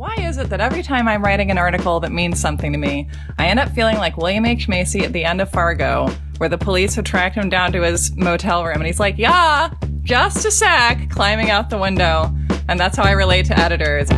Why is it that every time I'm writing an article that means something to me, I end up feeling like William H. Macy at the end of Fargo, where the police have tracked him down to his motel room and he's like, Yeah, just a sec, climbing out the window. And that's how I relate to editors.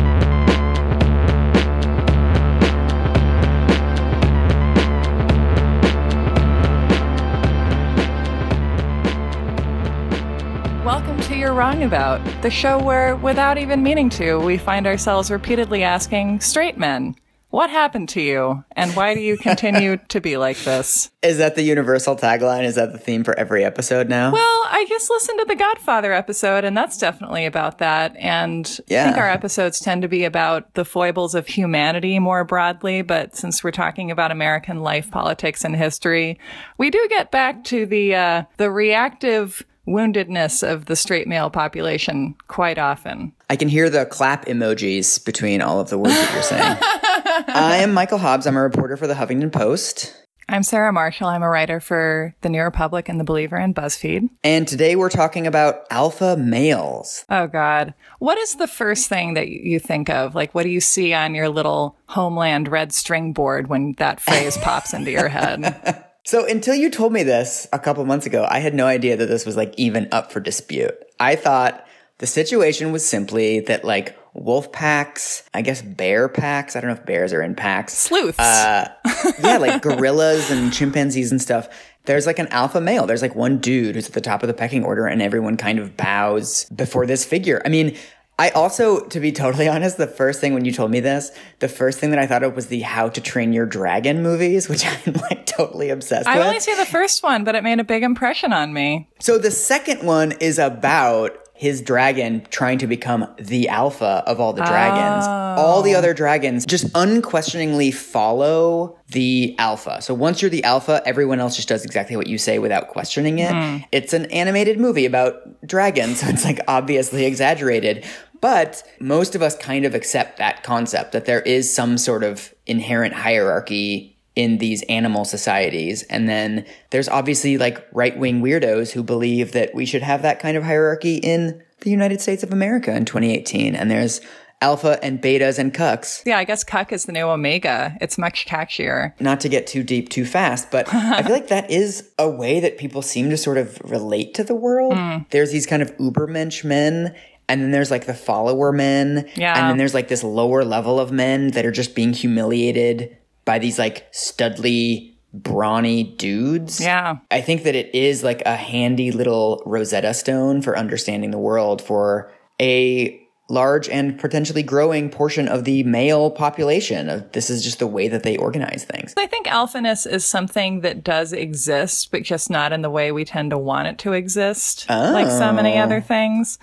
You're Wrong About, the show where, without even meaning to, we find ourselves repeatedly asking straight men, what happened to you? And why do you continue to be like this? Is that the universal tagline? Is that the theme for every episode now? Well, I just listened to the Godfather episode, and that's definitely about that. And I think our episodes tend to be about the foibles of humanity more broadly. But since we're talking about American life, politics, and history, we do get back to the uh, the reactive woundedness of the straight male population quite often. I can hear the clap emojis between all of the words that you're saying. I am Michael Hobbs. I'm a reporter for the Huffington Post. I'm Sarah Marshall. I'm a writer for The New Republic and The Believer and BuzzFeed. And today we're talking about alpha males. Oh, God. What is the first thing that you think of? Like, what do you see on your little homeland red string board when that phrase pops into your head? So until you told me this a couple months ago, I had no idea that this was like even up for dispute. I thought the situation was simply that like wolf packs, I guess bear packs, I don't know if bears are in packs. Sleuths. Uh, yeah, like gorillas and chimpanzees and stuff. There's like an alpha male. There's like one dude who's at the top of the pecking order and everyone kind of bows before this figure. I mean, I also, to be totally honest, the first thing when you told me this, the first thing that I thought of was the How to Train Your Dragon movies, which I'm like totally obsessed I with. I only see the first one, but it made a big impression on me. So the second one is about his dragon trying to become the alpha of all the dragons. All the oh. other dragons just unquestioningly follow the alpha. So once you're the alpha, everyone else just does exactly what you say without questioning it. Hmm. It's an animated movie about dragons, so it's like obviously exaggerated. But most of us kind of accept that concept that there is some sort of inherent hierarchy in these animal societies. And then there's obviously like right wing weirdos who believe that we should have that kind of hierarchy in the United States of America in 2018. And there's alpha and betas and cucks. Yeah, I guess cuck is the new omega. It's much catchier. Not to get too deep too fast, but I feel like that is a way that people seem to sort of relate to the world. Hmm. There's these kind of ubermensch men. And then there's like the follower men. Yeah. And then there's like this lower level of men that are just being humiliated by these like studly, brawny dudes. Yeah. I think that it is like a handy little Rosetta Stone for understanding the world for a large and potentially growing portion of the male population. Of This is just the way that they organize things. I think alphaness is something that does exist, but just not in the way we tend to want it to exist, like so many oh. other things.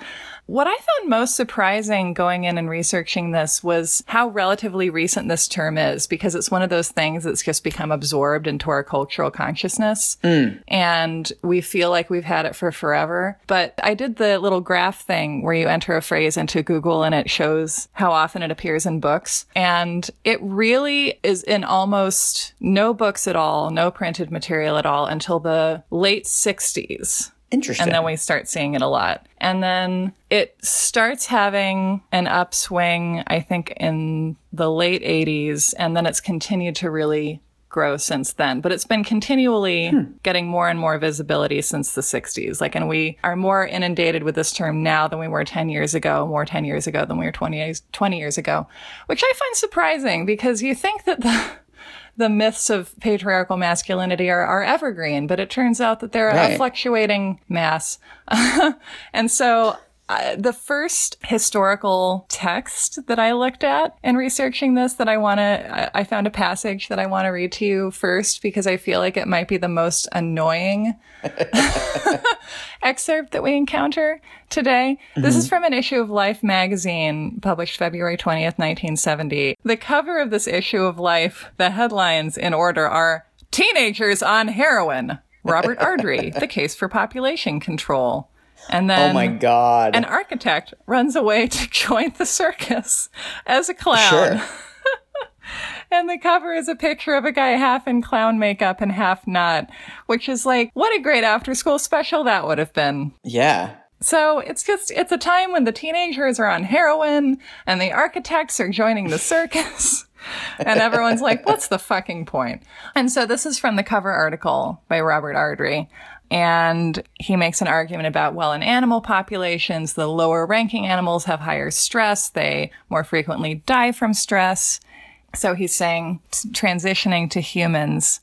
What I found most surprising going in and researching this was how relatively recent this term is, because it's one of those things that's just become absorbed into our cultural consciousness. Mm. And we feel like we've had it for forever. But I did the little graph thing where you enter a phrase into Google and it shows how often it appears in books. And it really is in almost no books at all, no printed material at all until the late 60s. Interesting. And then we start seeing it a lot. And then it starts having an upswing, I think, in the late 80s. And then it's continued to really grow since then. But it's been continually hmm. getting more and more visibility since the 60s. Like, and we are more inundated with this term now than we were 10 years ago, more 10 years ago than we were 20 years, 20 years ago, which I find surprising because you think that the the myths of patriarchal masculinity are, are evergreen, but it turns out that they're a fluctuating mass. and so uh, the first historical text that I looked at in researching this that I want to, I I found a passage that I want to read to you first because I feel like it might be the most annoying excerpt that we encounter today. This is from an issue of Life magazine published February 20th, 1970. The cover of this issue of Life, the headlines in order are Teenagers on Heroin. Robert Ardrey, The Case for Population Control. And oh then oh my God. an architect runs away to join the circus as a clown. sure. And the cover is a picture of a guy half in clown makeup and half not, which is like, what a great after school special that would have been. Yeah. So it's just, it's a time when the teenagers are on heroin and the architects are joining the circus. and everyone's like, what's the fucking point? And so this is from the cover article by Robert Ardrey. And he makes an argument about, well, in animal populations, the lower ranking animals have higher stress. They more frequently die from stress. So he's saying transitioning to humans.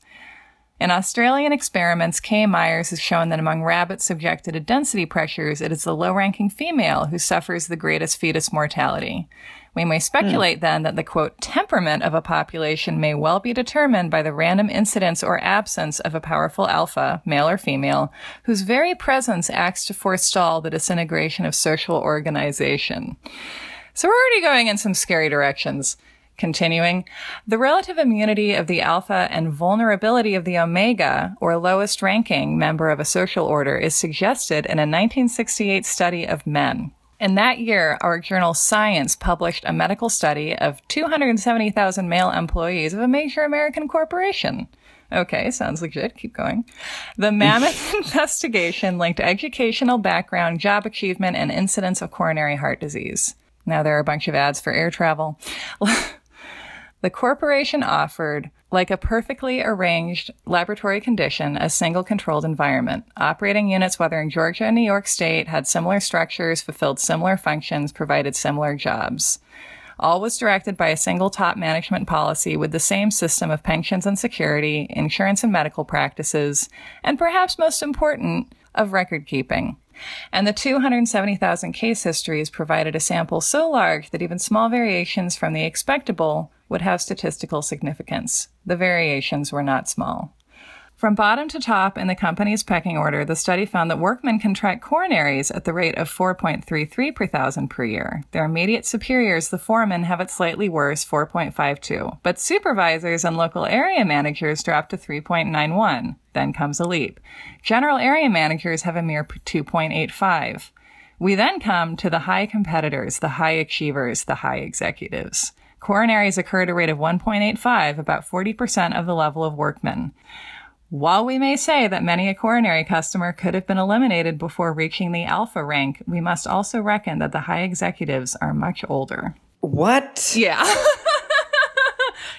In Australian experiments, Kay Myers has shown that among rabbits subjected to density pressures, it is the low ranking female who suffers the greatest fetus mortality. We may speculate mm. then that the quote temperament of a population may well be determined by the random incidence or absence of a powerful alpha, male or female, whose very presence acts to forestall the disintegration of social organization. So we're already going in some scary directions. Continuing, the relative immunity of the alpha and vulnerability of the omega, or lowest ranking member of a social order, is suggested in a 1968 study of men. In that year, our journal Science published a medical study of 270,000 male employees of a major American corporation. Okay, sounds legit. Keep going. The Mammoth investigation linked educational background, job achievement, and incidence of coronary heart disease. Now there are a bunch of ads for air travel. the corporation offered like a perfectly arranged laboratory condition, a single controlled environment. Operating units, whether in Georgia and New York State, had similar structures, fulfilled similar functions, provided similar jobs. All was directed by a single top management policy with the same system of pensions and security, insurance and medical practices, and perhaps most important, of record keeping. And the 270,000 case histories provided a sample so large that even small variations from the expectable would have statistical significance. The variations were not small. From bottom to top in the company's pecking order, the study found that workmen contract coronaries at the rate of 4.33 per thousand per year. Their immediate superiors, the foremen, have it slightly worse, 4.52. But supervisors and local area managers drop to 3.91. Then comes a leap. General area managers have a mere 2.85. We then come to the high competitors, the high achievers, the high executives. Coronaries occur at a rate of 1.85, about 40% of the level of workmen. While we may say that many a coronary customer could have been eliminated before reaching the alpha rank, we must also reckon that the high executives are much older. What? Yeah.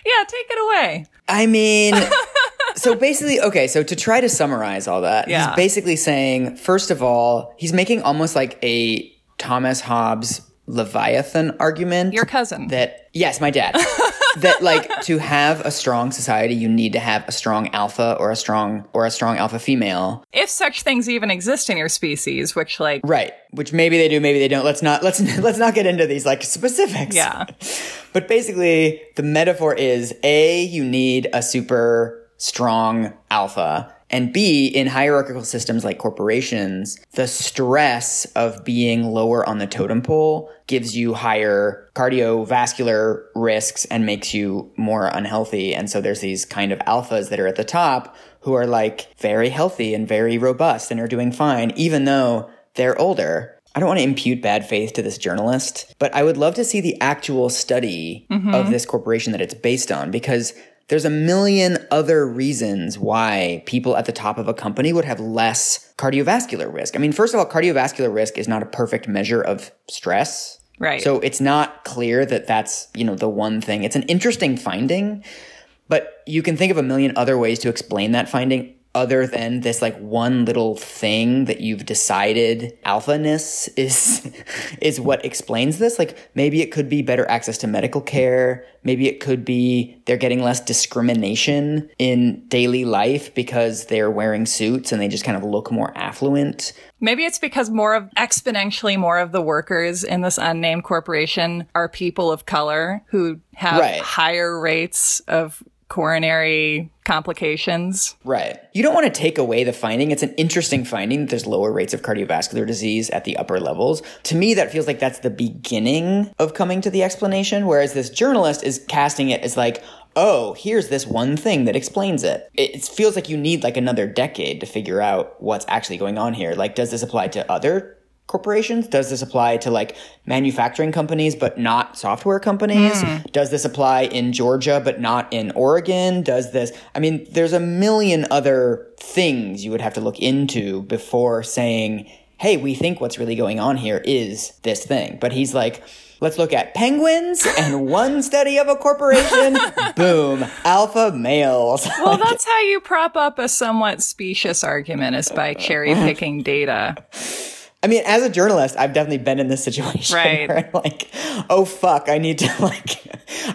yeah, take it away. I mean, so basically, okay, so to try to summarize all that, yeah. he's basically saying, first of all, he's making almost like a Thomas Hobbes Leviathan argument. Your cousin. That, yes, my dad. that like to have a strong society, you need to have a strong alpha or a strong or a strong alpha female. If such things even exist in your species, which like Right. Which maybe they do, maybe they don't. Let's not let's let's not get into these like specifics. Yeah. But basically the metaphor is A, you need a super strong alpha and B, in hierarchical systems like corporations, the stress of being lower on the totem pole gives you higher cardiovascular risks and makes you more unhealthy. And so there's these kind of alphas that are at the top who are like very healthy and very robust and are doing fine, even though they're older. I don't want to impute bad faith to this journalist, but I would love to see the actual study mm-hmm. of this corporation that it's based on because there's a million other reasons why people at the top of a company would have less cardiovascular risk. I mean, first of all, cardiovascular risk is not a perfect measure of stress. Right. So it's not clear that that's, you know, the one thing. It's an interesting finding, but you can think of a million other ways to explain that finding other than this like one little thing that you've decided alphaness is is what explains this like maybe it could be better access to medical care maybe it could be they're getting less discrimination in daily life because they're wearing suits and they just kind of look more affluent Maybe it's because more of exponentially more of the workers in this unnamed corporation are people of color who have right. higher rates of coronary complications. Right. You don't want to take away the finding. It's an interesting finding that there's lower rates of cardiovascular disease at the upper levels. To me, that feels like that's the beginning of coming to the explanation, whereas this journalist is casting it as like, oh, here's this one thing that explains it. It feels like you need like another decade to figure out what's actually going on here. Like, does this apply to other corporations? Does this apply to like manufacturing companies but not software companies? Mm. Does this apply in Georgia but not in Oregon? Does this, I mean, there's a million other things you would have to look into before saying, hey, we think what's really going on here is this thing. But he's like, let's look at penguins and one study of a corporation. Boom, alpha males. Well, that's how you prop up a somewhat specious argument is by cherry picking data. I mean, as a journalist, I've definitely been in this situation. Right. Where I'm like, oh fuck, I need to like.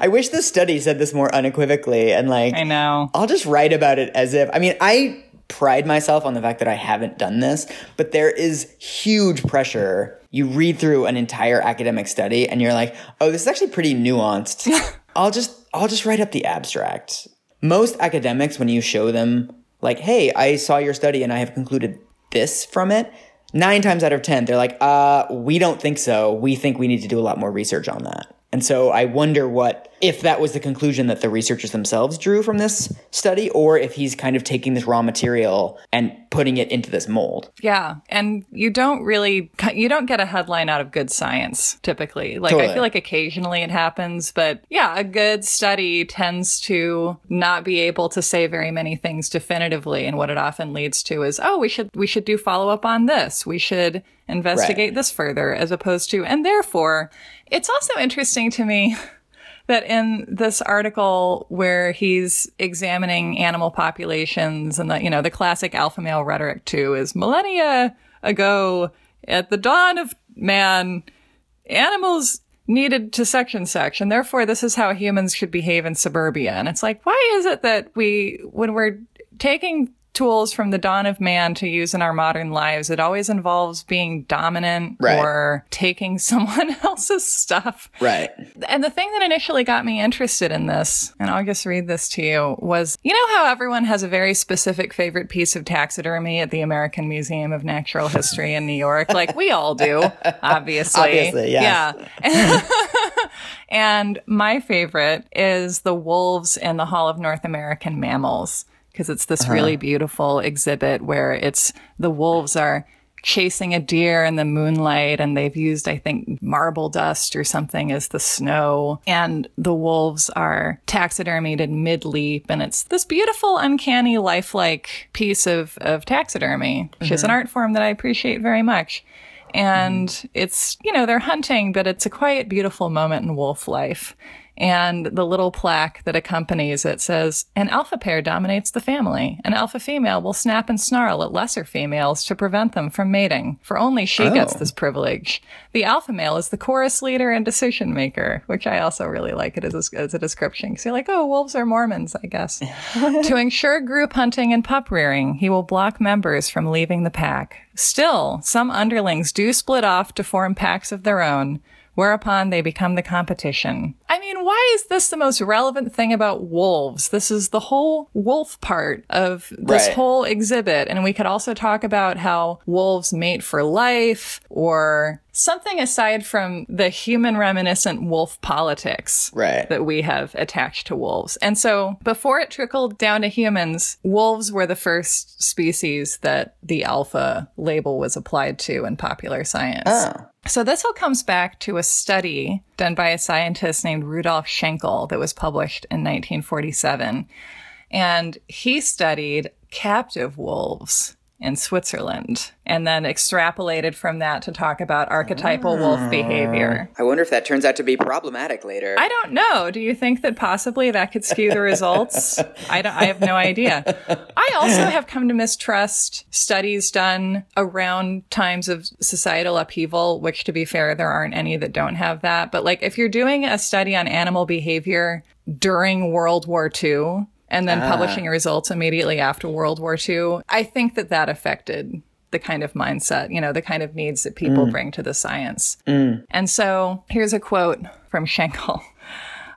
I wish the study said this more unequivocally, and like, I know. I'll just write about it as if. I mean, I pride myself on the fact that I haven't done this, but there is huge pressure. You read through an entire academic study, and you're like, oh, this is actually pretty nuanced. I'll just, I'll just write up the abstract. Most academics, when you show them, like, hey, I saw your study and I have concluded this from it nine times out of 10, they're like, uh, we don't think so. We think we need to do a lot more research on that. And so I wonder what, if that was the conclusion that the researchers themselves drew from this study, or if he's kind of taking this raw material and putting it into this mold. Yeah. And you don't really, you don't get a headline out of good science typically. Like, Totally. I feel like occasionally it happens, but yeah, a good study tends to not be able to say very many things definitively. And what it often leads to is, oh, we should, we should do follow up on this. We should investigate Right. this further as opposed to, and therefore, it's also interesting to me that in this article where he's examining animal populations and the you know the classic alpha male rhetoric too is millennia ago at the dawn of man animals needed to section and therefore this is how humans should behave in suburbia. And it's like why is it that we when we're taking tools from the dawn of man to use in our modern lives it always involves being dominant Right. or taking someone else's stuff Right. and the thing that initially got me interested in this, and I'll just read this to you, was you know how everyone has a very specific favorite piece of taxidermy at the American Museum of Natural History in New York? Like we all do, obviously. Obviously, yes. Yeah. and my favorite is the wolves in the Hall of North American Mammals because it's this uh-huh. really beautiful exhibit where it's the wolves are chasing a deer in the moonlight and they've used i think marble dust or something as the snow. And the wolves are taxidermied in mid leap and it's this beautiful uncanny lifelike piece of, of taxidermy which is an mm-hmm. art form that i appreciate very much. And mm-hmm. it's you know they're hunting but it's a quiet beautiful moment in wolf life and the little plaque that accompanies it says an alpha pair dominates the family. An alpha female will snap and snarl at lesser females to prevent them from mating. For only she gets Oh. this privilege. The alpha male is the chorus leader and decision maker which i also really like it as a, as a description. Because you're like oh wolves are mormons i guess. To ensure group hunting and pup rearing, he will block members from leaving the pack. Still, some underlings do split off to form packs of their own, whereupon they become the competition. I mean, why is this the most relevant thing about wolves? This is the whole wolf part of this Right. whole exhibit. And we could also talk about how wolves mate for life or something aside from the human reminiscent wolf politics Right. that we have attached to wolves. And so before it trickled down to humans, wolves were the first species that the alpha label was applied to in popular science. Oh. So this all comes back to a study done by a scientist named Rudolf Schenkel that was published in 1947. And he studied captive wolves in Switzerland and then extrapolated from that to talk about archetypal wolf ah. behavior. I wonder if that turns out to be problematic later. I don't know. Do you think that possibly that could skew the results? I, don't, I have no idea. I also have come to mistrust studies done around times of societal upheaval, which to be fair, there aren't any that don't have that. But like if you're doing a study on animal behavior during World War II and then ah. publishing results immediately after World War II, I think that that affected the kind of mindset, you know, the kind of needs that people mm. bring to the science. Mm. And so here's a quote from Schenkel.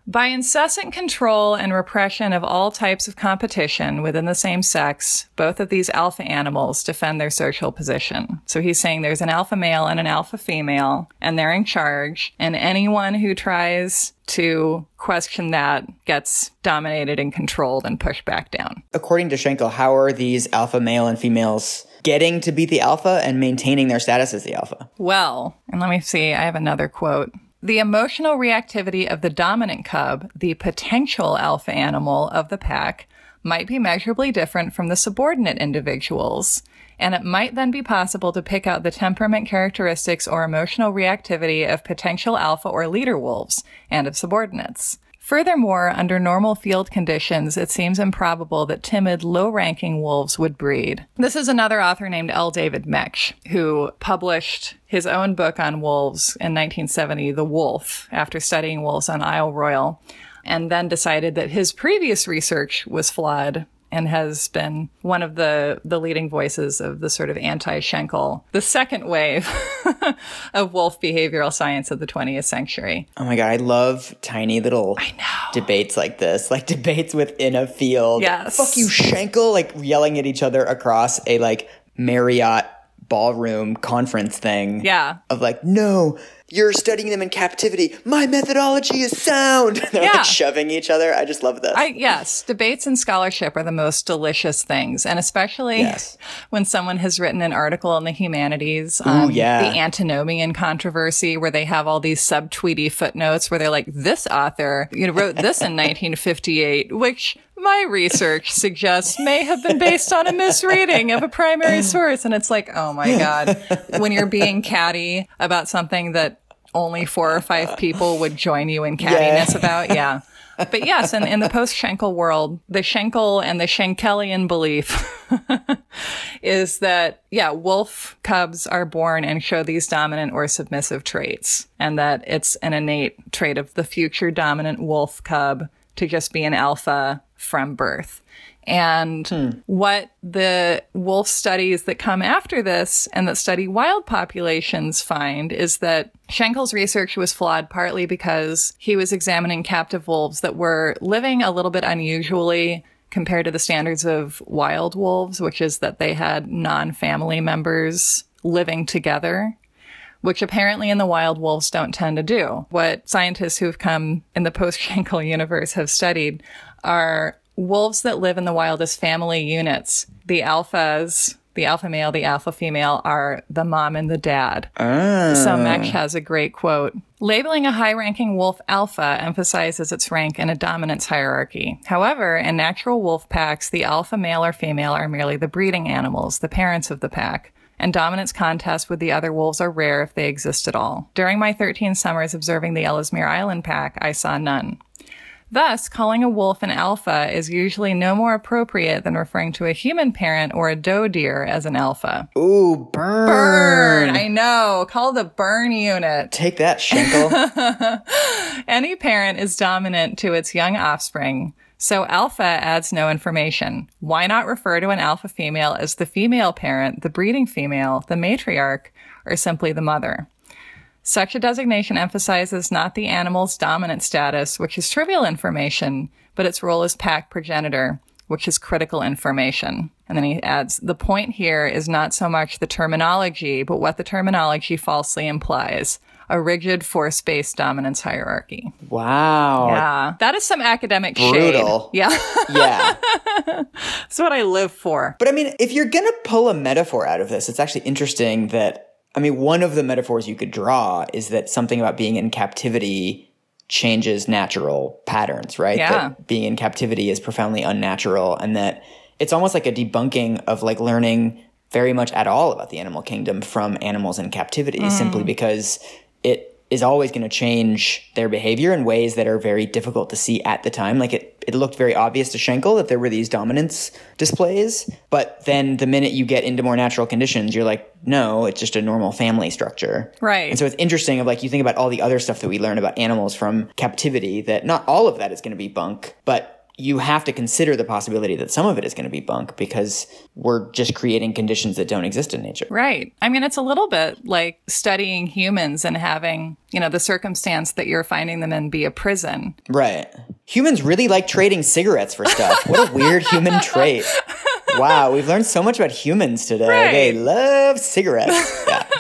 By incessant control and repression of all types of competition within the same sex, both of these alpha animals defend their social position. So he's saying there's an alpha male and an alpha female, and they're in charge, and anyone who tries to question that gets dominated and controlled and pushed back down. According to Schenkel, how are these alpha male and females getting to be the alpha and maintaining their status as the alpha? Well, and let me see, I have another quote. The emotional reactivity of the dominant cub, the potential alpha animal of the pack, might be measurably different from the subordinate individuals. and it might then be possible to pick out the temperament characteristics or emotional reactivity of potential alpha or leader wolves and of subordinates. Furthermore, under normal field conditions, it seems improbable that timid, low ranking wolves would breed. This is another author named L. David Mech, who published his own book on wolves in 1970, The Wolf, after studying wolves on Isle Royale, and then decided that his previous research was flawed and has been one of the, the leading voices of the sort of anti-Schenkel, the second wave of wolf behavioral science of the 20th century. Oh my God, I love tiny little debates like this, like debates within a field. Yes. Fuck you, Schenkel, like yelling at each other across a like Marriott ballroom conference thing. Yeah. Of like, no, you're studying them in captivity. My methodology is sound. They're Yeah. like shoving each other. I just love this. I, yes, debates and scholarship are the most delicious things, and especially Yes. when someone has written an article in the humanities on yeah. the antinomian controversy, where they have all these subtweety footnotes where they're like, "This author, you know, wrote this in 1958," which my research suggests may have been based on a misreading of a primary source, and it's like, oh my god, when you're being catty about something that only four or five people would join you in cattiness about, yeah. But yes, in, in the post Schenkel world, the Schenkel and the Schenkelian belief is that, yeah, wolf cubs are born and show these dominant or submissive traits, and that it's an innate trait of the future dominant wolf cub to just be an alpha from birth. And hmm. what the wolf studies that come after this and that study wild populations find is that Schenkel's research was flawed partly because he was examining captive wolves that were living a little bit unusually compared to the standards of wild wolves, which is that they had non family members living together which apparently in the wild wolves don't tend to do. What scientists who've come in the post Schenkel universe have studied are wolves that live in the wild as family units. The alphas, the alpha male, the alpha female are the mom and the dad. Ah. So Mech has a great quote. Labeling a high ranking wolf alpha emphasizes its rank in a dominance hierarchy. However, in natural wolf packs, the alpha male or female are merely the breeding animals, the parents of the pack and dominance contests with the other wolves are rare if they exist at all. During my 13 summers observing the Ellesmere Island pack, I saw none. Thus, calling a wolf an alpha is usually no more appropriate than referring to a human parent or a doe deer as an alpha. Ooh, burn. Burn! I know. Call the burn unit. Take that, Schenkel. Any parent is dominant to its young offspring, so alpha adds no information. Why not refer to an alpha female as the female parent, the breeding female, the matriarch, or simply the mother? Such a designation emphasizes not the animal's dominant status, which is trivial information, but its role as pack progenitor, which is critical information. And then he adds, the point here is not so much the terminology, but what the terminology falsely implies. A rigid force-based dominance hierarchy. wow. Yeah. That is some academic Brutal. shade. Yeah. Yeah. That's what I live for. But I mean, if you're going to pull a metaphor out of this, it's actually interesting that, I mean, one of the metaphors you could draw is that something about being in captivity changes natural patterns, right? Yeah. That being in captivity is profoundly unnatural and that it's almost like a debunking of like learning very much at all about the animal kingdom from animals in captivity simply mm. because it is always going to change their behavior in ways that are very difficult to see at the time. Like it, it looked very obvious to Schenkel that there were these dominance displays, but then the minute you get into more natural conditions, you're like, no, it's just a normal family structure. Right. And so it's interesting of like you think about all the other stuff that we learn about animals from captivity that not all of that is going to be bunk, but you have to consider the possibility that some of it is going to be bunk because we're just creating conditions that don't exist in nature. Right. I mean, it's a little bit like studying humans and having, you know, the circumstance that you're finding them in be a prison. Right. Humans really like trading cigarettes for stuff. What a weird human trait. Wow, we've learned so much about humans today. Right. They love cigarettes. Yeah.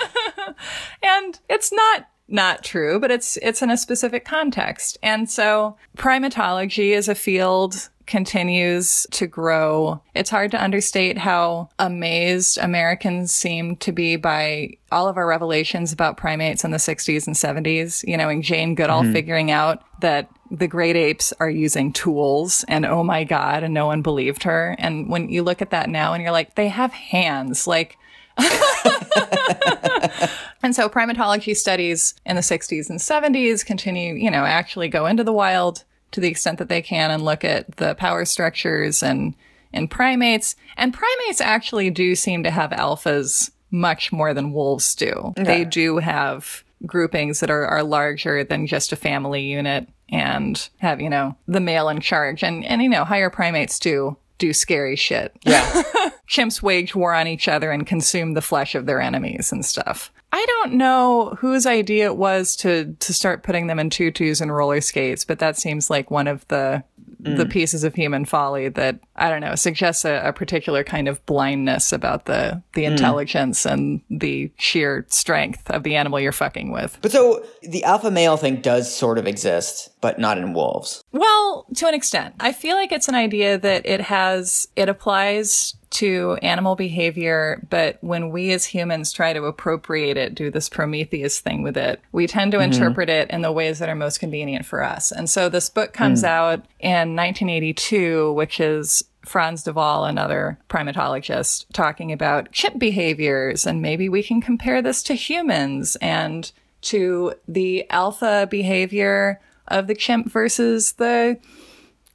And it's not not true, but it's it's in a specific context. And so primatology as a field continues to grow. It's hard to understate how amazed Americans seem to be by all of our revelations about primates in the 60s and 70s, you know, and Jane Goodall mm-hmm. figuring out that the great apes are using tools and oh my God, and no one believed her. And when you look at that now and you're like, they have hands, like, and so primatology studies in the 60s and 70s continue, you know, actually go into the wild to the extent that they can and look at the power structures and in primates. And primates actually do seem to have alphas much more than wolves do. Okay. They do have groupings that are, are larger than just a family unit and have, you know, the male in charge. And, and, you know, higher primates do do scary shit. Yeah. Chimps wage war on each other and consume the flesh of their enemies and stuff. I don't know whose idea it was to to start putting them in tutus and roller skates, but that seems like one of the mm. the pieces of human folly that I don't know suggests a, a particular kind of blindness about the the mm. intelligence and the sheer strength of the animal you're fucking with. But so the alpha male thing does sort of exist, but not in wolves. Well, to an extent, I feel like it's an idea that it has it applies to animal behavior, but when we as humans try to appropriate it, do this Prometheus thing with it, we tend to mm-hmm. interpret it in the ways that are most convenient for us. And so this book comes mm. out in 1982, which is Frans de Waal, another primatologist, talking about chimp behaviors, and maybe we can compare this to humans and to the alpha behavior of the chimp versus the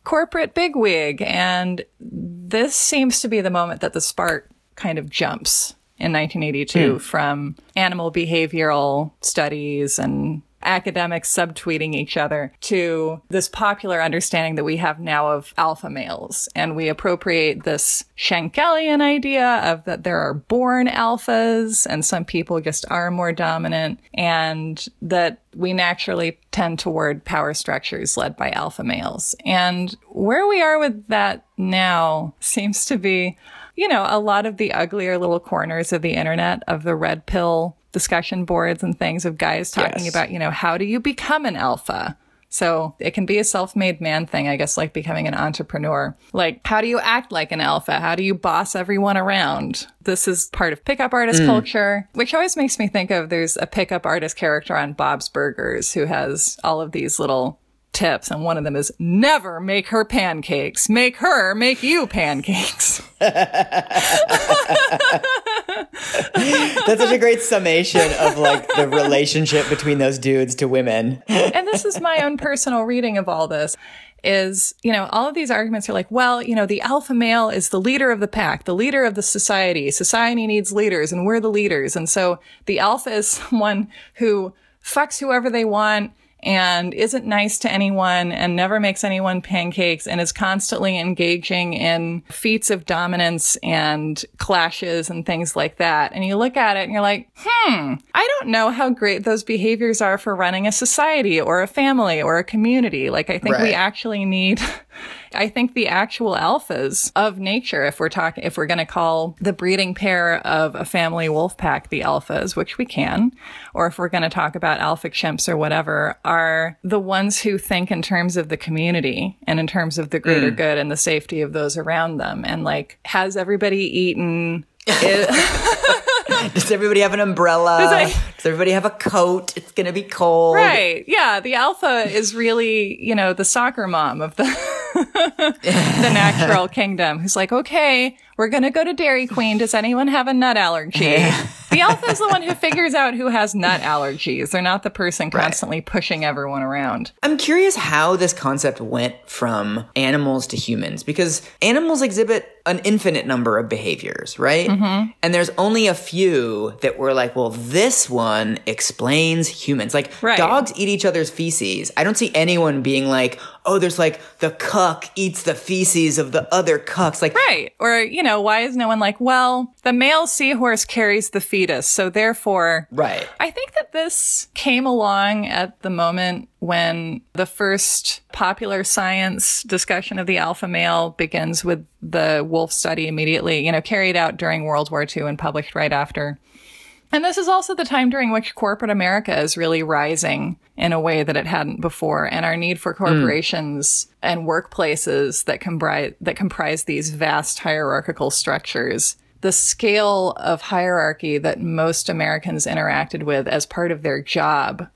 corporate bigwig. And this seems to be the moment that the spark kind of jumps in 1982 mm. from animal behavioral studies and academics subtweeting each other to this popular understanding that we have now of alpha males. And we appropriate this Schenkelian idea of that there are born alphas and some people just are more dominant and that we naturally tend toward power structures led by alpha males. And where we are with that now seems to be, you know, a lot of the uglier little corners of the internet of the red pill discussion boards and things of guys talking yes. about, you know, how do you become an alpha? So it can be a self made man thing, I guess, like becoming an entrepreneur. Like, how do you act like an alpha? How do you boss everyone around? This is part of pickup artist mm. culture, which always makes me think of there's a pickup artist character on Bob's Burgers who has all of these little tips, and one of them is never make her pancakes. Make her make you pancakes. That's such a great summation of like the relationship between those dudes to women. and this is my own personal reading of all this is, you know, all of these arguments are like, well, you know, the alpha male is the leader of the pack, the leader of the society. Society needs leaders and we're the leaders. And so the alpha is someone who fucks whoever they want and isn't nice to anyone and never makes anyone pancakes and is constantly engaging in feats of dominance and clashes and things like that. And you look at it and you're like, hmm, I don't know how great those behaviors are for running a society or a family or a community. Like, I think right. we actually need I think the actual alphas of nature, if we're talking, if we're going to call the breeding pair of a family wolf pack the alphas, which we can, or if we're going to talk about alpha chimps or whatever, are the ones who think in terms of the community and in terms of the greater mm. good and the safety of those around them. And like, has everybody eaten? Does everybody have an umbrella? Does, I, Does, everybody have a coat? It's going to be cold. Right. Yeah. The alpha is really, you know, the soccer mom of the, the natural kingdom who's like, okay, we're going to go to Dairy Queen. Does anyone have a nut allergy? the elf is the one who figures out who has nut allergies. They're not the person constantly right. pushing everyone around. I'm curious how this concept went from animals to humans because animals exhibit an infinite number of behaviors, right? Mm-hmm. And there's only a few that were like, well, this one explains humans. Like right. dogs eat each other's feces. I don't see anyone being like, oh, there's like the cuck eats the feces of the other cucks. Like, right. Or, you know, why is no one like, well, the male seahorse carries the fetus. So therefore, right. I think that this came along at the moment when the first popular science discussion of the alpha male begins with the wolf study immediately, you know, carried out during World War II and published right after. And this is also the time during which corporate America is really rising in a way that it hadn't before. And our need for corporations mm. and workplaces that comprise, that comprise these vast hierarchical structures the scale of hierarchy that most Americans interacted with as part of their job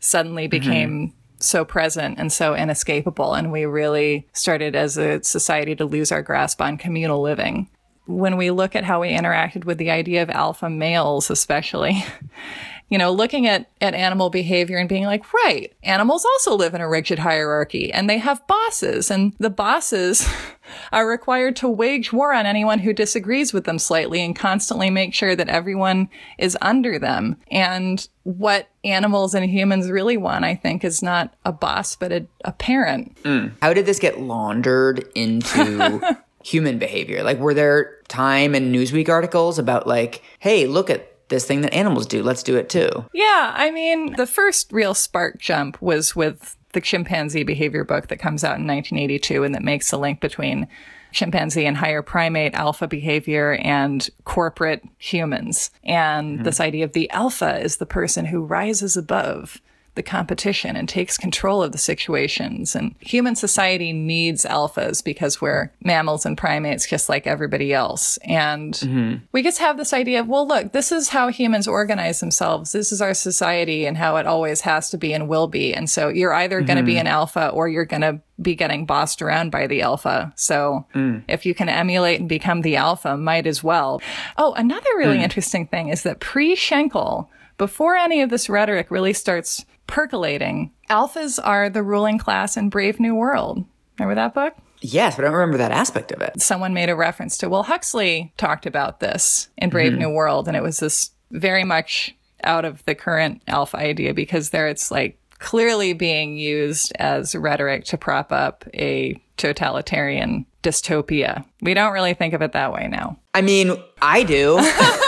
suddenly mm-hmm. became mm-hmm. so present and so inescapable. And we really started as a society to lose our grasp on communal living. When we look at how we interacted with the idea of alpha males, especially, you know, looking at, at animal behavior and being like, right, animals also live in a rigid hierarchy and they have bosses and the bosses are required to wage war on anyone who disagrees with them slightly and constantly make sure that everyone is under them. And what animals and humans really want, I think, is not a boss, but a, a parent. Mm. How did this get laundered into human behavior? Like, were there Time and Newsweek articles about, like, hey, look at this thing that animals do. Let's do it too. Yeah. I mean, the first real spark jump was with the chimpanzee behavior book that comes out in 1982 and that makes the link between chimpanzee and higher primate alpha behavior and corporate humans. And mm-hmm. this idea of the alpha is the person who rises above the competition and takes control of the situations. And human society needs alphas because we're mammals and primates just like everybody else. And mm-hmm. we just have this idea of, well, look, this is how humans organize themselves. This is our society and how it always has to be and will be. And so you're either mm-hmm. going to be an alpha or you're going to be getting bossed around by the alpha. So mm. if you can emulate and become the alpha, might as well. Oh, another really mm. interesting thing is that pre Schenkel, before any of this rhetoric really starts percolating. Alphas are the ruling class in Brave New World. Remember that book? Yes, but I don't remember that aspect of it. Someone made a reference to, well, Huxley talked about this in Brave mm-hmm. New World, and it was this very much out of the current alpha idea because there it's like clearly being used as rhetoric to prop up a totalitarian dystopia. We don't really think of it that way now. I mean, I do.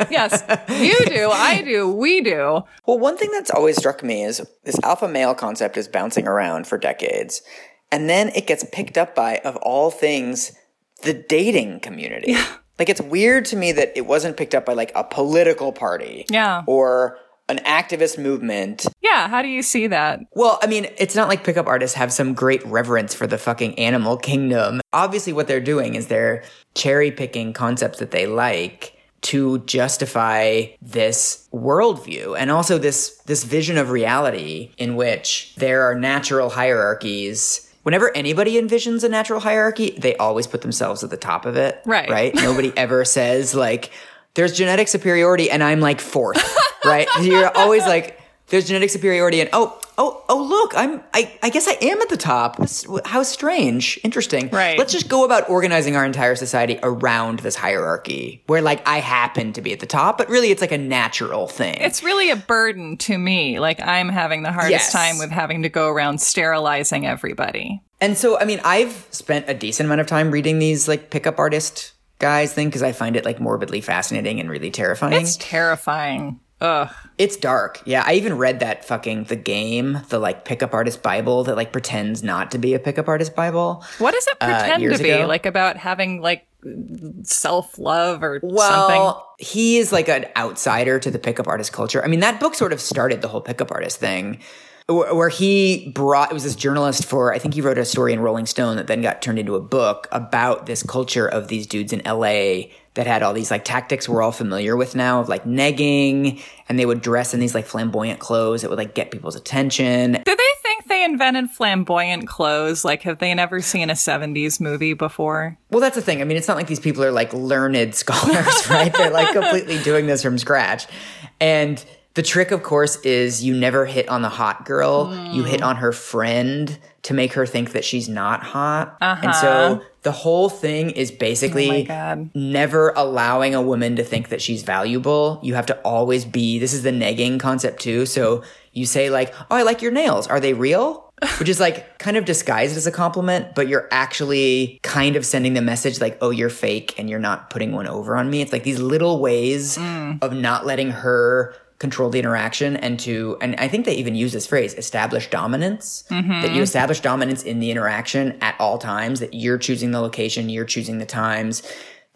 yes, you do. I do. We do. Well, one thing that's always struck me is this alpha male concept is bouncing around for decades. And then it gets picked up by, of all things, the dating community. Yeah. Like, it's weird to me that it wasn't picked up by like a political party. Yeah. Or an activist movement. Yeah, how do you see that? Well, I mean, it's not like pickup artists have some great reverence for the fucking animal kingdom. Obviously, what they're doing is they're cherry picking concepts that they like to justify this worldview and also this this vision of reality in which there are natural hierarchies. Whenever anybody envisions a natural hierarchy they always put themselves at the top of it right. right? Nobody ever says like there's genetic superiority and i'm like fourth right? You're always like there's genetic superiority and oh oh oh look i'm i, I guess i am at the top. How strange. Interesting. Right. Let's just go about organizing our entire society around this hierarchy where like i happen to be at the top but really it's like a natural thing. It's really a burden to me. Like i'm having the hardest yes. time with having to go around sterilizing everybody. And so i mean i've spent a decent amount of time reading these like pickup artist guys thing because i find it like morbidly fascinating and really terrifying. It's terrifying Ugh. It's dark. Yeah, I even read that fucking the game, the like pickup artist Bible that like pretends not to be a pickup artist Bible. What does it uh, pretend uh, to be? Ago. Like about having like self love or well, something? he is like an outsider to the pickup artist culture. I mean, that book sort of started the whole pickup artist thing where he brought it was this journalist for I think he wrote a story in Rolling Stone that then got turned into a book about this culture of these dudes in LA that had all these like tactics we're all familiar with now of like negging and they would dress in these like flamboyant clothes that would like get people's attention. Do they think they invented flamboyant clothes? Like have they never seen a 70s movie before? Well, that's the thing. I mean, it's not like these people are like learned scholars, right? They're like completely doing this from scratch. And the trick, of course, is you never hit on the hot girl. Mm. You hit on her friend to make her think that she's not hot. Uh-huh. And so the whole thing is basically oh never allowing a woman to think that she's valuable. You have to always be, this is the negging concept too. So you say like, Oh, I like your nails. Are they real? Which is like kind of disguised as a compliment, but you're actually kind of sending the message like, Oh, you're fake and you're not putting one over on me. It's like these little ways mm. of not letting her control the interaction and to and i think they even use this phrase establish dominance mm-hmm. that you establish dominance in the interaction at all times that you're choosing the location you're choosing the times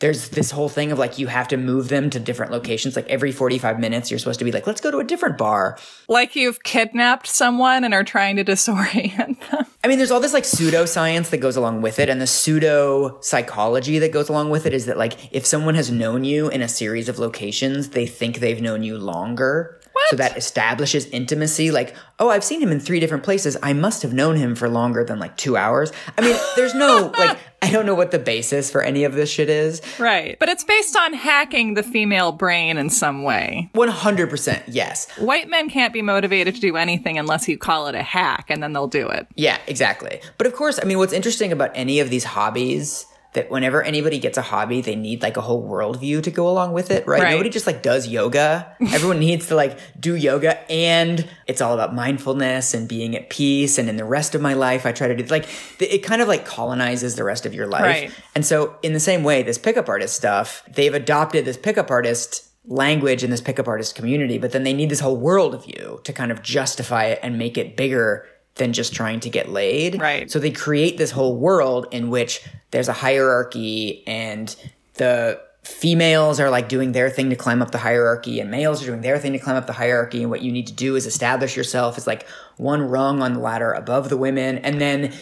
there's this whole thing of like you have to move them to different locations. Like every 45 minutes you're supposed to be like let's go to a different bar. Like you've kidnapped someone and are trying to disorient them. I mean there's all this like pseudoscience that goes along with it and the pseudo psychology that goes along with it is that like if someone has known you in a series of locations they think they've known you longer So that establishes intimacy. Like, oh, I've seen him in three different places. I must have known him for longer than like two hours. I mean, there's no, like, I don't know what the basis for any of this shit is. Right. But it's based on hacking the female brain in some way. 100% yes. White men can't be motivated to do anything unless you call it a hack and then they'll do it. Yeah, exactly. But of course, I mean, what's interesting about any of these hobbies that whenever anybody gets a hobby, they need like a whole worldview to go along with it, right? Right. Nobody just like does yoga. Everyone needs to like do yoga and it's all about mindfulness and being at peace. And in the rest of my life, I try to do like it kind of like colonizes the rest of your life. Right. And so in the same way, this pickup artist stuff, they've adopted this pickup artist language in this pickup artist community, but then they need this whole world of you to kind of justify it and make it bigger than just trying to get laid. Right. So they create this whole world in which there's a hierarchy and the females are like doing their thing to climb up the hierarchy and males are doing their thing to climb up the hierarchy and what you need to do is establish yourself as like one rung on the ladder above the women and then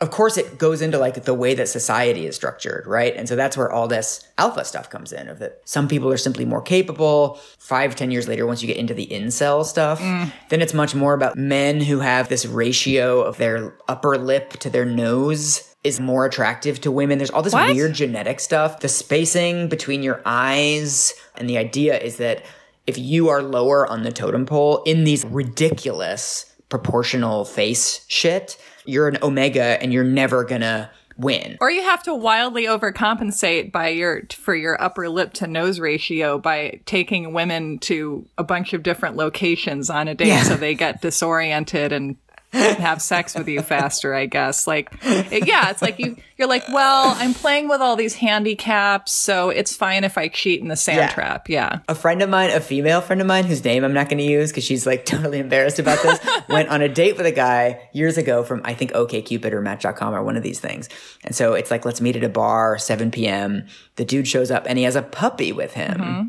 of course it goes into like the way that society is structured right? And so that's where all this alpha stuff comes in of that some people are simply more capable. Five ten years later once you get into the incel stuff mm. then it's much more about men who have this ratio of their upper lip to their nose is more attractive to women. There's all this What? weird genetic stuff. The spacing between your eyes and the idea is that if you are lower on the totem pole in these ridiculous proportional face shit, you're an omega and you're never gonna win. Or you have to wildly overcompensate by your for your upper lip to nose ratio by taking women to a bunch of different locations on a date Yeah. so they get disoriented and have sex with you faster, I guess. Like it- yeah, it's like you you're like, "Well, I'm playing with all these handicaps, so it's fine if I cheat in the sand Yeah. trap." Yeah. A friend of mine, a female friend of mine, whose name I'm not gonna use because she's like totally embarrassed about this, went on a date with a guy years ago from I think OKCupid or Match.com or one of these things. And so it's like, let's meet at a bar, 7 p.m. The dude shows up and he has a puppy with him. Mm-hmm.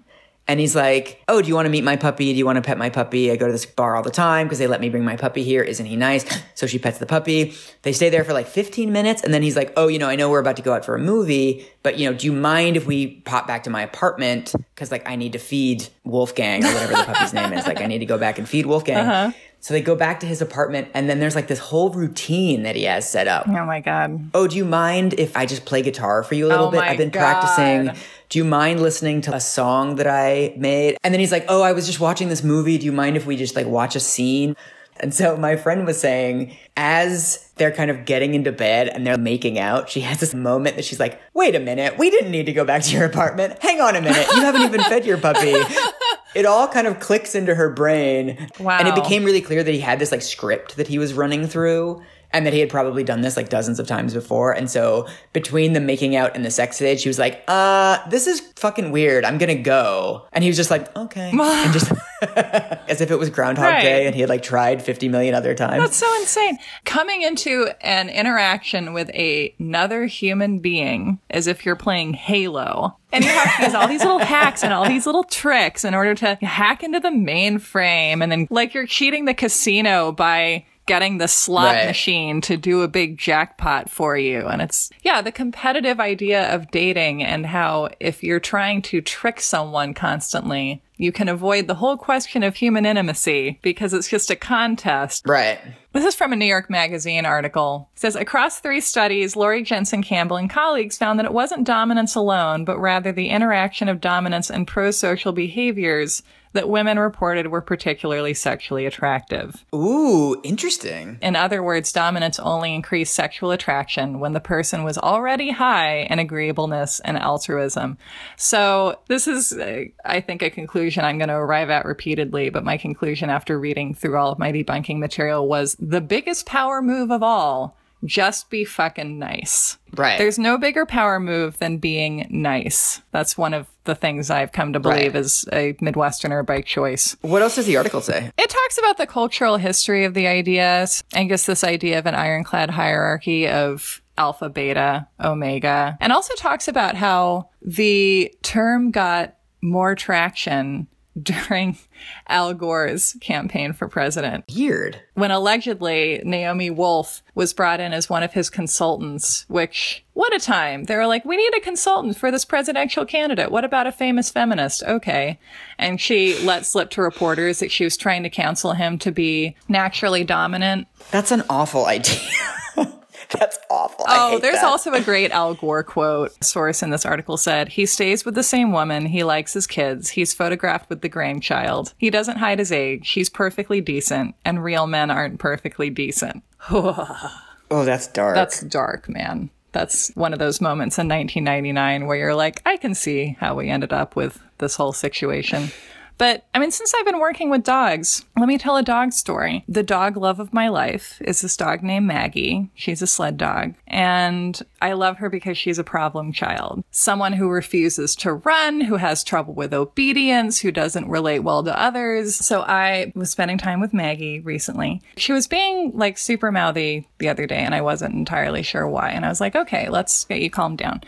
And he's like, Oh, do you want to meet my puppy? Do you want to pet my puppy? I go to this bar all the time because they let me bring my puppy here. Isn't he nice? So she pets the puppy. They stay there for like 15 minutes. And then he's like, Oh, you know, I know we're about to go out for a movie, but you know, do you mind if we pop back to my apartment? Cause like I need to feed Wolfgang or whatever the puppy's name is. Like I need to go back and feed Wolfgang. Uh-huh. So they go back to his apartment and then there's like this whole routine that he has set up Oh my god. oh, do you mind if I just play guitar for you a little Oh bit? I've been God. practicing. Do you mind listening to a song that I made? And then he's like, oh, I was just watching this movie. Do you mind if we just like watch a scene? And so my friend was saying, as they're kind of getting into bed and they're making out, she has this moment that she's like, wait a minute, we didn't need to go back to your apartment. Hang on a minute. You haven't even fed your puppy. It all kind of clicks into her brain. Wow. And it became really clear that he had this like script that he was running through and that he had probably done this like dozens of times before. And so between the making out and the sex stage, she was like, uh, this is fucking weird. I'm gonna go. And he was just like, okay. and just as if it was Groundhog Right. Day and he had like tried 50 million other times. That's so insane. Coming into an interaction with a- another human being as if you're playing Halo. And you have to use all these little hacks and all these little tricks in order to hack into the mainframe. And then, like, you're cheating the casino by getting the slot Right. machine to do a big jackpot for you. And it's, yeah, the competitive idea of dating and how if you're trying to trick someone constantly, you can avoid the whole question of human intimacy because it's just a contest. right. This is from a New York Magazine article. It says across three studies, Lauri Jensen Campbell and colleagues found that it wasn't dominance alone, but rather the interaction of dominance and pro-social behaviors that women reported were particularly sexually attractive. Ooh, interesting. In other words, dominance only increased sexual attraction when the person was already high in agreeableness and altruism. So this is, uh, I think, a conclusion I'm going to arrive at repeatedly, but my conclusion after reading through all of my debunking material was the biggest power move of all. Just be fucking nice. Right. There's no bigger power move than being nice. That's one of the things I've come to believe Right. is a Midwesterner by choice. What else does the article say? It talks about the cultural history of the ideas. and guess this idea of an ironclad hierarchy of alpha, beta, omega, and also talks about how the term got more traction during Al Gore's campaign for president. Weird. When allegedly Naomi Wolf was brought in as one of his consultants, which, what a time. They were like, we need a consultant for this presidential candidate. What about a famous feminist? Okay. And she let slip to reporters that she was trying to counsel him to be naturally dominant. That's an awful idea. That's awful. Oh, there's that. also a great Al Gore quote. Source in this article said, He stays with the same woman. He likes his kids. He's photographed with the grandchild. He doesn't hide his age. He's perfectly decent. And real men aren't perfectly decent. oh, that's dark. That's dark, man. That's one of those moments in 1999 where you're like, I can see how we ended up with this whole situation. But I mean, since I've been working with dogs, let me tell a dog story. The dog love of my life is this dog named Maggie. She's a sled dog. And I love her because she's a problem child. Someone who refuses to run, who has trouble with obedience, who doesn't relate well to others. So I was spending time with Maggie recently. She was being like super mouthy the other day, and I wasn't entirely sure why. And I was like, okay, let's get you calmed down.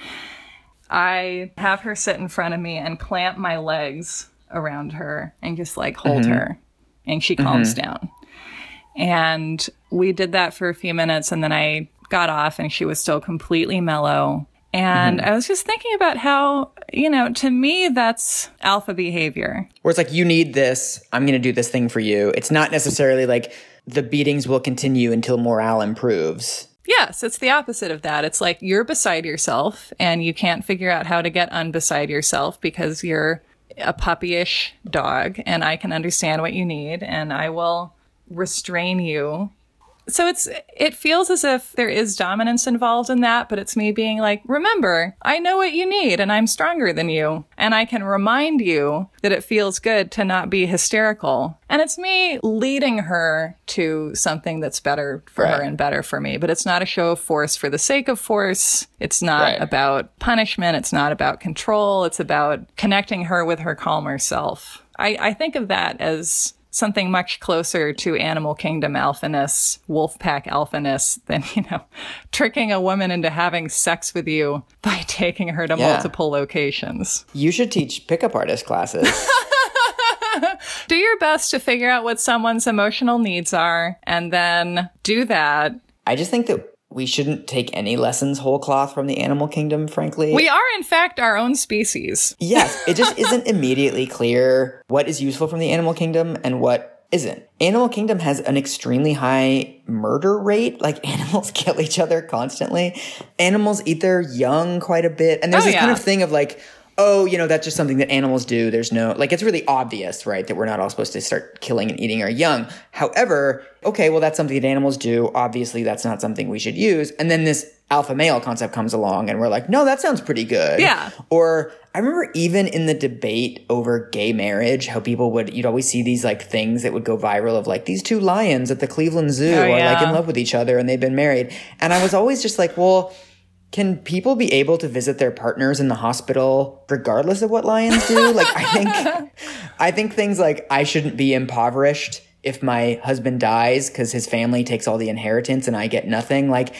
I have her sit in front of me and clamp my legs around her and just like hold mm-hmm. her and she calms mm-hmm. down. And we did that for a few minutes and then I got off and she was still completely mellow. And mm-hmm. I was just thinking about how, you know, to me, that's alpha behavior. Where it's like, you need this. I'm going to do this thing for you. It's not necessarily like the beatings will continue until morale improves. Yes, it's the opposite of that. It's like you're beside yourself and you can't figure out how to get unbeside yourself because you're a puppyish dog and I can understand what you need and I will restrain you. So it's it feels as if there is dominance involved in that, but it's me being like, "Remember, I know what you need and I'm stronger than you, and I can remind you that it feels good to not be hysterical." And it's me leading her to something that's better for right. her and better for me, but it's not a show of force for the sake of force. It's not right. about punishment. It's not about control. It's about connecting her with her calmer self. I, I think of that as something much closer to animal kingdom alphaness, wolf pack alphaness than, you know, tricking a woman into having sex with you by taking her to yeah. multiple locations. You should teach pickup artist classes. do your best to figure out what someone's emotional needs are and then do that. I just think that we shouldn't take any lessons whole cloth from the animal kingdom, frankly. We are, in fact, our own species. yes, it just isn't immediately clear what is useful from the animal kingdom and what isn't. Animal Kingdom has an extremely high murder rate. Like animals kill each other constantly. Animals eat their young quite a bit. And there's oh, this yeah. kind of thing of like, oh, you know, that's just something that animals do. There's no, like, it's really obvious, right, that we're not all supposed to start killing and eating our young. However, okay, well, that's something that animals do. Obviously, that's not something we should use. And then this alpha male concept comes along and we're like, no, that sounds pretty good. Yeah. Or I remember even in the debate over gay marriage, how people would, you'd always see these like things that would go viral of like these two lions at the Cleveland Zoo oh, are like in love with each other and they've been married. And I was always just like, well, can people be able to visit their partners in the hospital regardless of what lions do? like I think I think things like I shouldn't be impoverished if my husband dies cuz his family takes all the inheritance and I get nothing. Like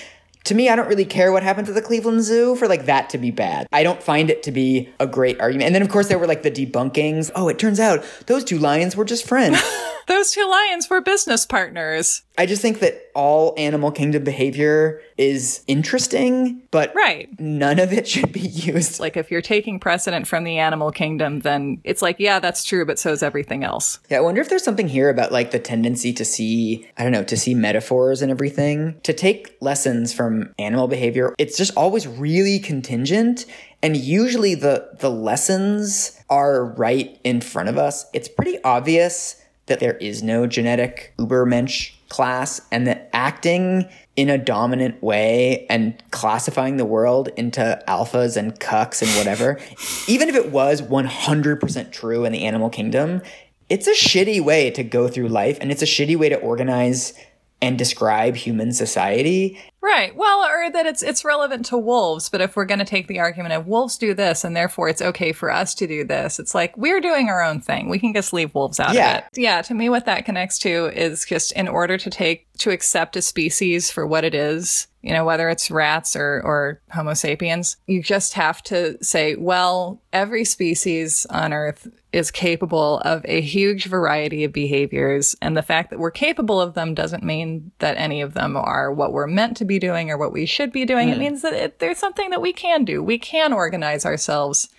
to me, I don't really care what happened to the Cleveland Zoo for like that to be bad. I don't find it to be a great argument. And then of course there were like the debunkings. Oh, it turns out those two lions were just friends. those two lions were business partners. I just think that all animal kingdom behavior is interesting, but right. none of it should be used. Like if you're taking precedent from the animal kingdom, then it's like, yeah, that's true, but so is everything else. Yeah, I wonder if there's something here about like the tendency to see, I don't know, to see metaphors and everything, to take lessons from animal behavior. It's just always really contingent and usually the the lessons are right in front of us. It's pretty obvious that there is no genetic Ubermensch class and that acting in a dominant way and classifying the world into alphas and cucks and whatever, even if it was 100% true in the animal kingdom, it's a shitty way to go through life and it's a shitty way to organize and describe human society. Right. Well, or that it's it's relevant to wolves, but if we're going to take the argument of wolves do this and therefore it's okay for us to do this, it's like we're doing our own thing. We can just leave wolves out yeah. of it. Yeah, to me what that connects to is just in order to take to accept a species for what it is, you know, whether it's rats or or homo sapiens, you just have to say, well, every species on earth is capable of a huge variety of behaviors. And the fact that we're capable of them doesn't mean that any of them are what we're meant to be doing or what we should be doing. Mm. It means that it, there's something that we can do. We can organize ourselves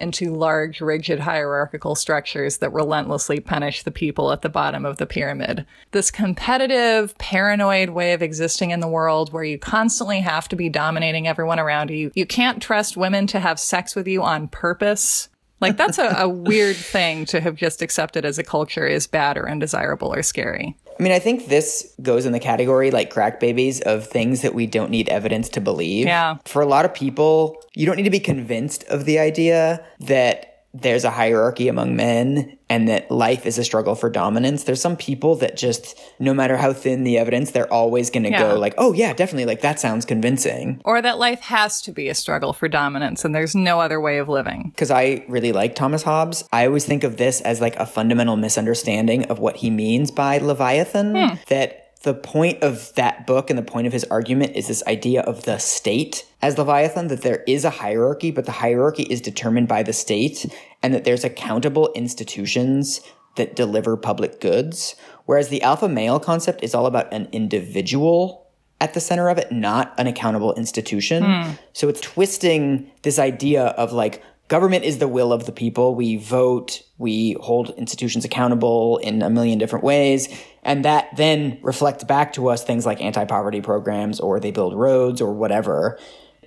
into large, rigid hierarchical structures that relentlessly punish the people at the bottom of the pyramid. This competitive, paranoid way of existing in the world where you constantly have to be dominating everyone around you. You can't trust women to have sex with you on purpose like that's a, a weird thing to have just accepted as a culture is bad or undesirable or scary. I mean, I think this goes in the category like crack babies of things that we don't need evidence to believe. Yeah. For a lot of people, you don't need to be convinced of the idea that there's a hierarchy among men and that life is a struggle for dominance. There's some people that just, no matter how thin the evidence, they're always going to yeah. go like, oh yeah, definitely. Like that sounds convincing. Or that life has to be a struggle for dominance and there's no other way of living. Cause I really like Thomas Hobbes. I always think of this as like a fundamental misunderstanding of what he means by Leviathan. Hmm. That the point of that book and the point of his argument is this idea of the state as Leviathan, that there is a hierarchy, but the hierarchy is determined by the state, and that there's accountable institutions that deliver public goods. Whereas the alpha male concept is all about an individual at the center of it, not an accountable institution. Mm. So it's twisting this idea of like, government is the will of the people. We vote, we hold institutions accountable in a million different ways. And that then reflects back to us things like anti poverty programs or they build roads or whatever.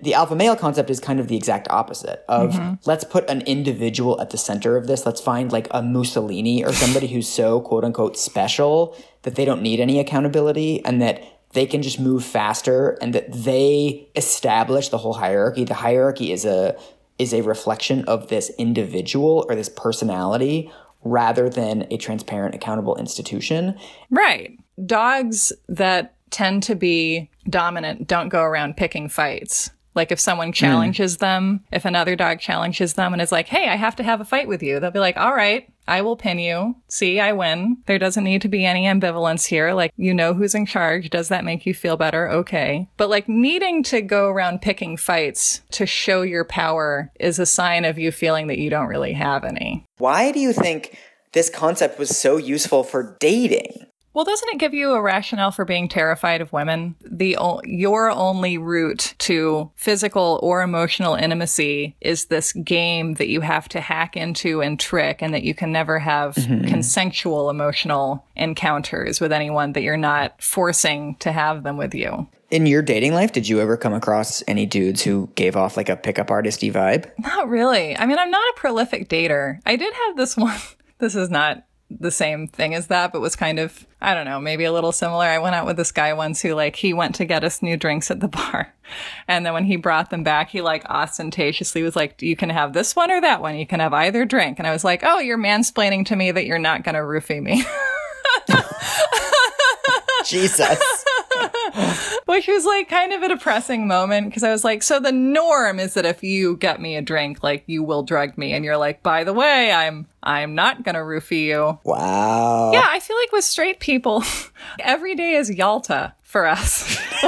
The alpha male concept is kind of the exact opposite of mm-hmm. let's put an individual at the center of this. Let's find like a Mussolini or somebody who's so quote unquote special that they don't need any accountability and that they can just move faster and that they establish the whole hierarchy. The hierarchy is a is a reflection of this individual or this personality rather than a transparent, accountable institution. Right. Dogs that tend to be dominant don't go around picking fights. Like if someone hmm. challenges mm. them, if another dog challenges them and is like, hey, I have to have a fight with you, they'll be like, all right, I will pin you. See, I win. There doesn't need to be any ambivalence here. Like, you know who's in charge. Does that make you feel better? Okay. But like needing to go around picking fights to show your power is a sign of you feeling that you don't really have any. Why do you think this concept was so useful for dating? Well, doesn't it give you a rationale for being terrified of women? The your only route to physical or emotional intimacy is this game that you have to hack into and trick, and that you can never have mm-hmm. consensual emotional encounters with anyone that you're not forcing to have them with you. In your dating life, did you ever come across any dudes who gave off like a pickup artisty vibe? Not really. I mean, I'm not a prolific dater. I did have this one. This is not the same thing as that, but was kind of, I don't know, maybe a little similar. I went out with this guy once who like, he went to get us new drinks at the bar. And then when he brought them back, he like ostentatiously was like, you can have this one or that one. You can have either drink. And I was like, oh, you're mansplaining to me that you're not going to roofie me. Jesus. Which was like kind of a depressing moment because I was like, so the norm is that if you get me a drink, like you will drug me. And you're like, by the way, I'm I'm not gonna roofie you. Wow. Yeah, I feel like with straight people, every day is Yalta for us.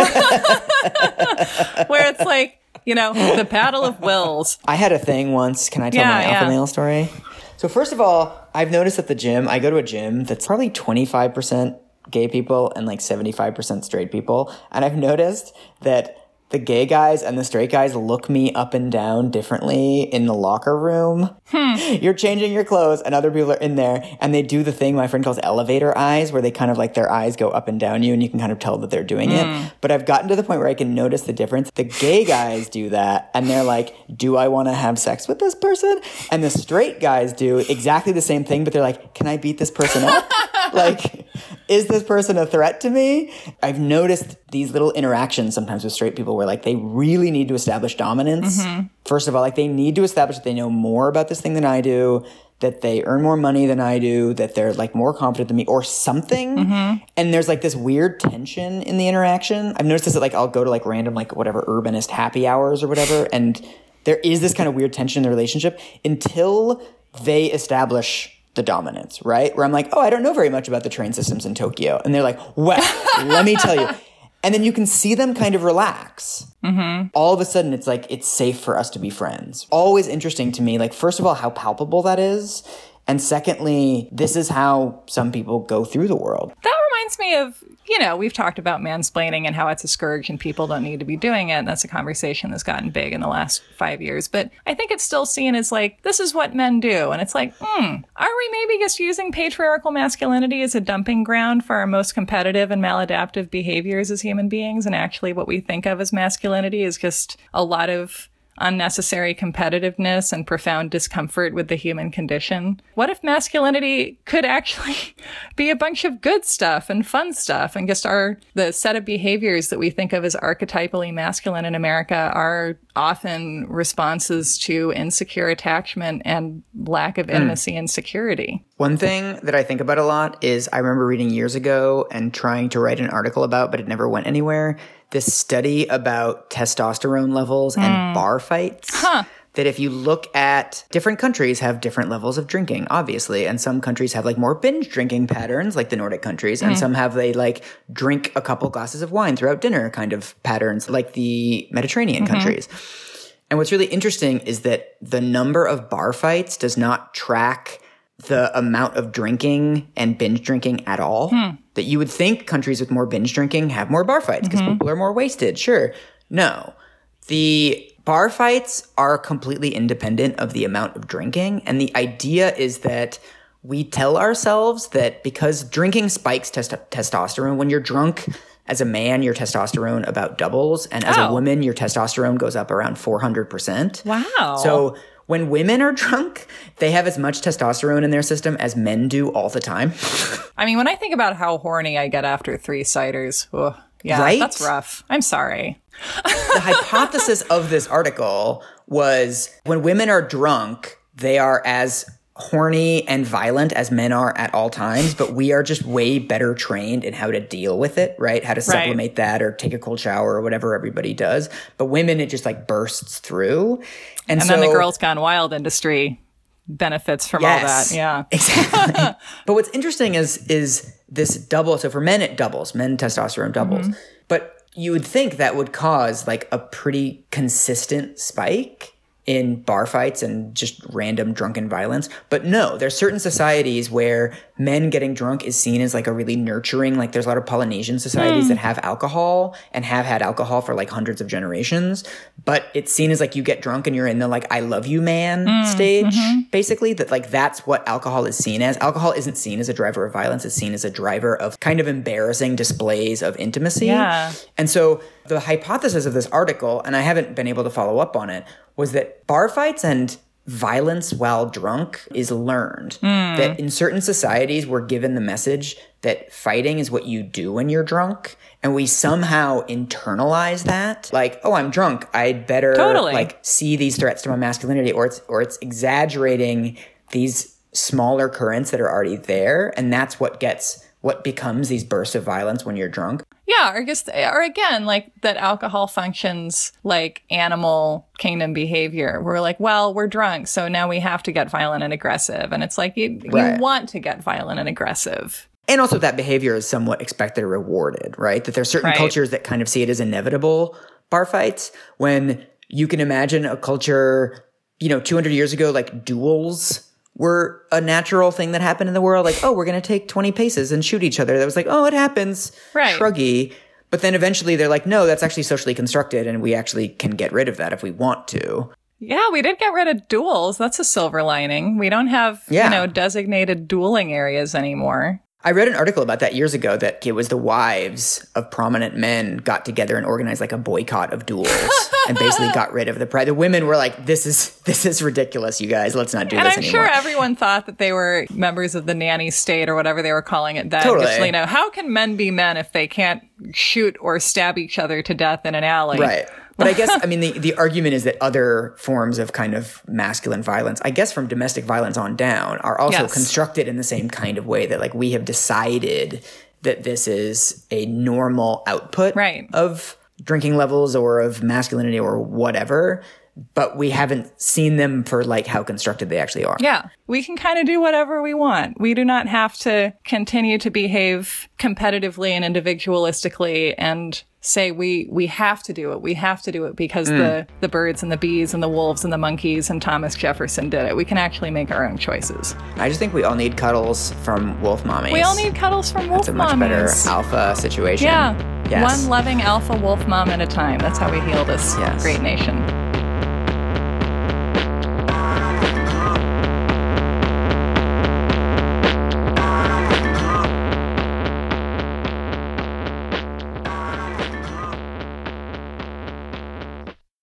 Where it's like, you know, the battle of wills. I had a thing once. Can I tell yeah, my alpha yeah. male story? So first of all, I've noticed at the gym, I go to a gym that's probably 25% gay people and like 75% straight people. And I've noticed that the gay guys and the straight guys look me up and down differently in the locker room. Hmm. You're changing your clothes and other people are in there and they do the thing my friend calls elevator eyes where they kind of like their eyes go up and down you and you can kind of tell that they're doing it. Hmm. But I've gotten to the point where I can notice the difference. The gay guys do that and they're like, do I want to have sex with this person? And the straight guys do exactly the same thing, but they're like, can I beat this person up? like, is this person a threat to me? I've noticed these little interactions sometimes with straight people where like they really need to establish dominance. Mm-hmm. First of all, like they need to establish that they know more about this thing than I do, that they earn more money than I do, that they're like more confident than me or something. Mm-hmm. And there's like this weird tension in the interaction. I've noticed this that like I'll go to like random like whatever urbanist happy hours or whatever and there is this kind of weird tension in the relationship until they establish the dominance, right? Where I'm like, oh, I don't know very much about the train systems in Tokyo. And they're like, well, let me tell you. And then you can see them kind of relax. Mm-hmm. All of a sudden, it's like, it's safe for us to be friends. Always interesting to me. Like, first of all, how palpable that is. And secondly, this is how some people go through the world. That reminds me of, you know, we've talked about mansplaining and how it's a scourge and people don't need to be doing it. And that's a conversation that's gotten big in the last five years. But I think it's still seen as like, this is what men do. And it's like, hmm, are we maybe just using patriarchal masculinity as a dumping ground for our most competitive and maladaptive behaviors as human beings? And actually, what we think of as masculinity is just a lot of unnecessary competitiveness and profound discomfort with the human condition? What if masculinity could actually be a bunch of good stuff and fun stuff and just our the set of behaviors that we think of as archetypally masculine in America are often responses to insecure attachment and lack of hmm. intimacy mm. and security. One thing that I think about a lot is I remember reading years ago and trying to write an article about, but it never went anywhere. This study about testosterone levels mm. and hmm. bar fights. Huh that if you look at different countries have different levels of drinking obviously and some countries have like more binge drinking patterns like the nordic countries mm. and some have they like drink a couple glasses of wine throughout dinner kind of patterns like the mediterranean mm-hmm. countries and what's really interesting is that the number of bar fights does not track the amount of drinking and binge drinking at all. Hmm. That you would think countries with more binge drinking have more bar fights because mm-hmm. people are more wasted. Sure. No. The bar fights are completely independent of the amount of drinking. And the idea is that we tell ourselves that because drinking spikes test- testosterone, when you're drunk, as a man, your testosterone about doubles, and as oh. a woman, your testosterone goes up around 400%. Wow. So when women are drunk, they have as much testosterone in their system as men do all the time. I mean, when I think about how horny I get after three ciders, ugh, yeah, right? that's rough. I'm sorry. the hypothesis of this article was when women are drunk, they are as horny and violent as men are at all times, but we are just way better trained in how to deal with it, right? How to sublimate right. that or take a cold shower or whatever everybody does. But women, it just like bursts through. And, and so, then the Girls Gone Wild industry benefits from yes, all that. Yeah. Exactly. but what's interesting is is this double. So for men, it doubles. Men testosterone doubles. Mm-hmm. But you would think that would cause like a pretty consistent spike in bar fights and just random drunken violence. But no, there's certain societies where men getting drunk is seen as like a really nurturing, like there's a lot of Polynesian societies mm. that have alcohol and have had alcohol for like hundreds of generations. But it's seen as like you get drunk and you're in the like I love you man mm. stage, mm-hmm. basically. That like that's what alcohol is seen as. Alcohol isn't seen as a driver of violence, it's seen as a driver of kind of embarrassing displays of intimacy. Yeah. And so the hypothesis of this article, and I haven't been able to follow up on it, was that bar fights and violence while drunk is learned. Mm. That in certain societies, we're given the message that fighting is what you do when you're drunk. And we somehow internalize that. Like, oh, I'm drunk. I'd better totally. like see these threats to my masculinity or it's or it's exaggerating these smaller currents that are already there. And that's what gets what becomes these bursts of violence when you're drunk. Yeah, or just or again, like that alcohol functions like animal kingdom behavior. We're like, well, we're drunk, so now we have to get violent and aggressive. And it's like you, right. you want to get violent and aggressive. And also that behavior is somewhat expected or rewarded, right? That there's certain right. cultures that kind of see it as inevitable bar fights when you can imagine a culture, you know, 200 years ago, like duels were a natural thing that happened in the world. Like, oh, we're going to take 20 paces and shoot each other. That was like, oh, it happens. Right. Shruggy. But then eventually they're like, no, that's actually socially constructed and we actually can get rid of that if we want to. Yeah, we did get rid of duels. That's a silver lining. We don't have, yeah. you know, designated dueling areas anymore. I read an article about that years ago that it was the wives of prominent men got together and organized like a boycott of duels and basically got rid of the pride. The women were like, "This is this is ridiculous, you guys. Let's not do and this And I'm anymore." sure everyone thought that they were members of the nanny state or whatever they were calling it then. Totally. you know, how can men be men if they can't shoot or stab each other to death in an alley? Right. But I guess, I mean, the, the argument is that other forms of kind of masculine violence, I guess from domestic violence on down, are also yes. constructed in the same kind of way that, like, we have decided that this is a normal output right. of drinking levels or of masculinity or whatever but we haven't seen them for like how constructed they actually are. Yeah. We can kind of do whatever we want. We do not have to continue to behave competitively and individualistically and say we we have to do it. We have to do it because mm. the the birds and the bees and the wolves and the monkeys and Thomas Jefferson did it. We can actually make our own choices. I just think we all need cuddles from wolf mommies. We all need cuddles from wolf mommies. That's a much mommies. better alpha situation. Yeah. Yes. One loving alpha wolf mom at a time. That's how we heal this yes. great nation.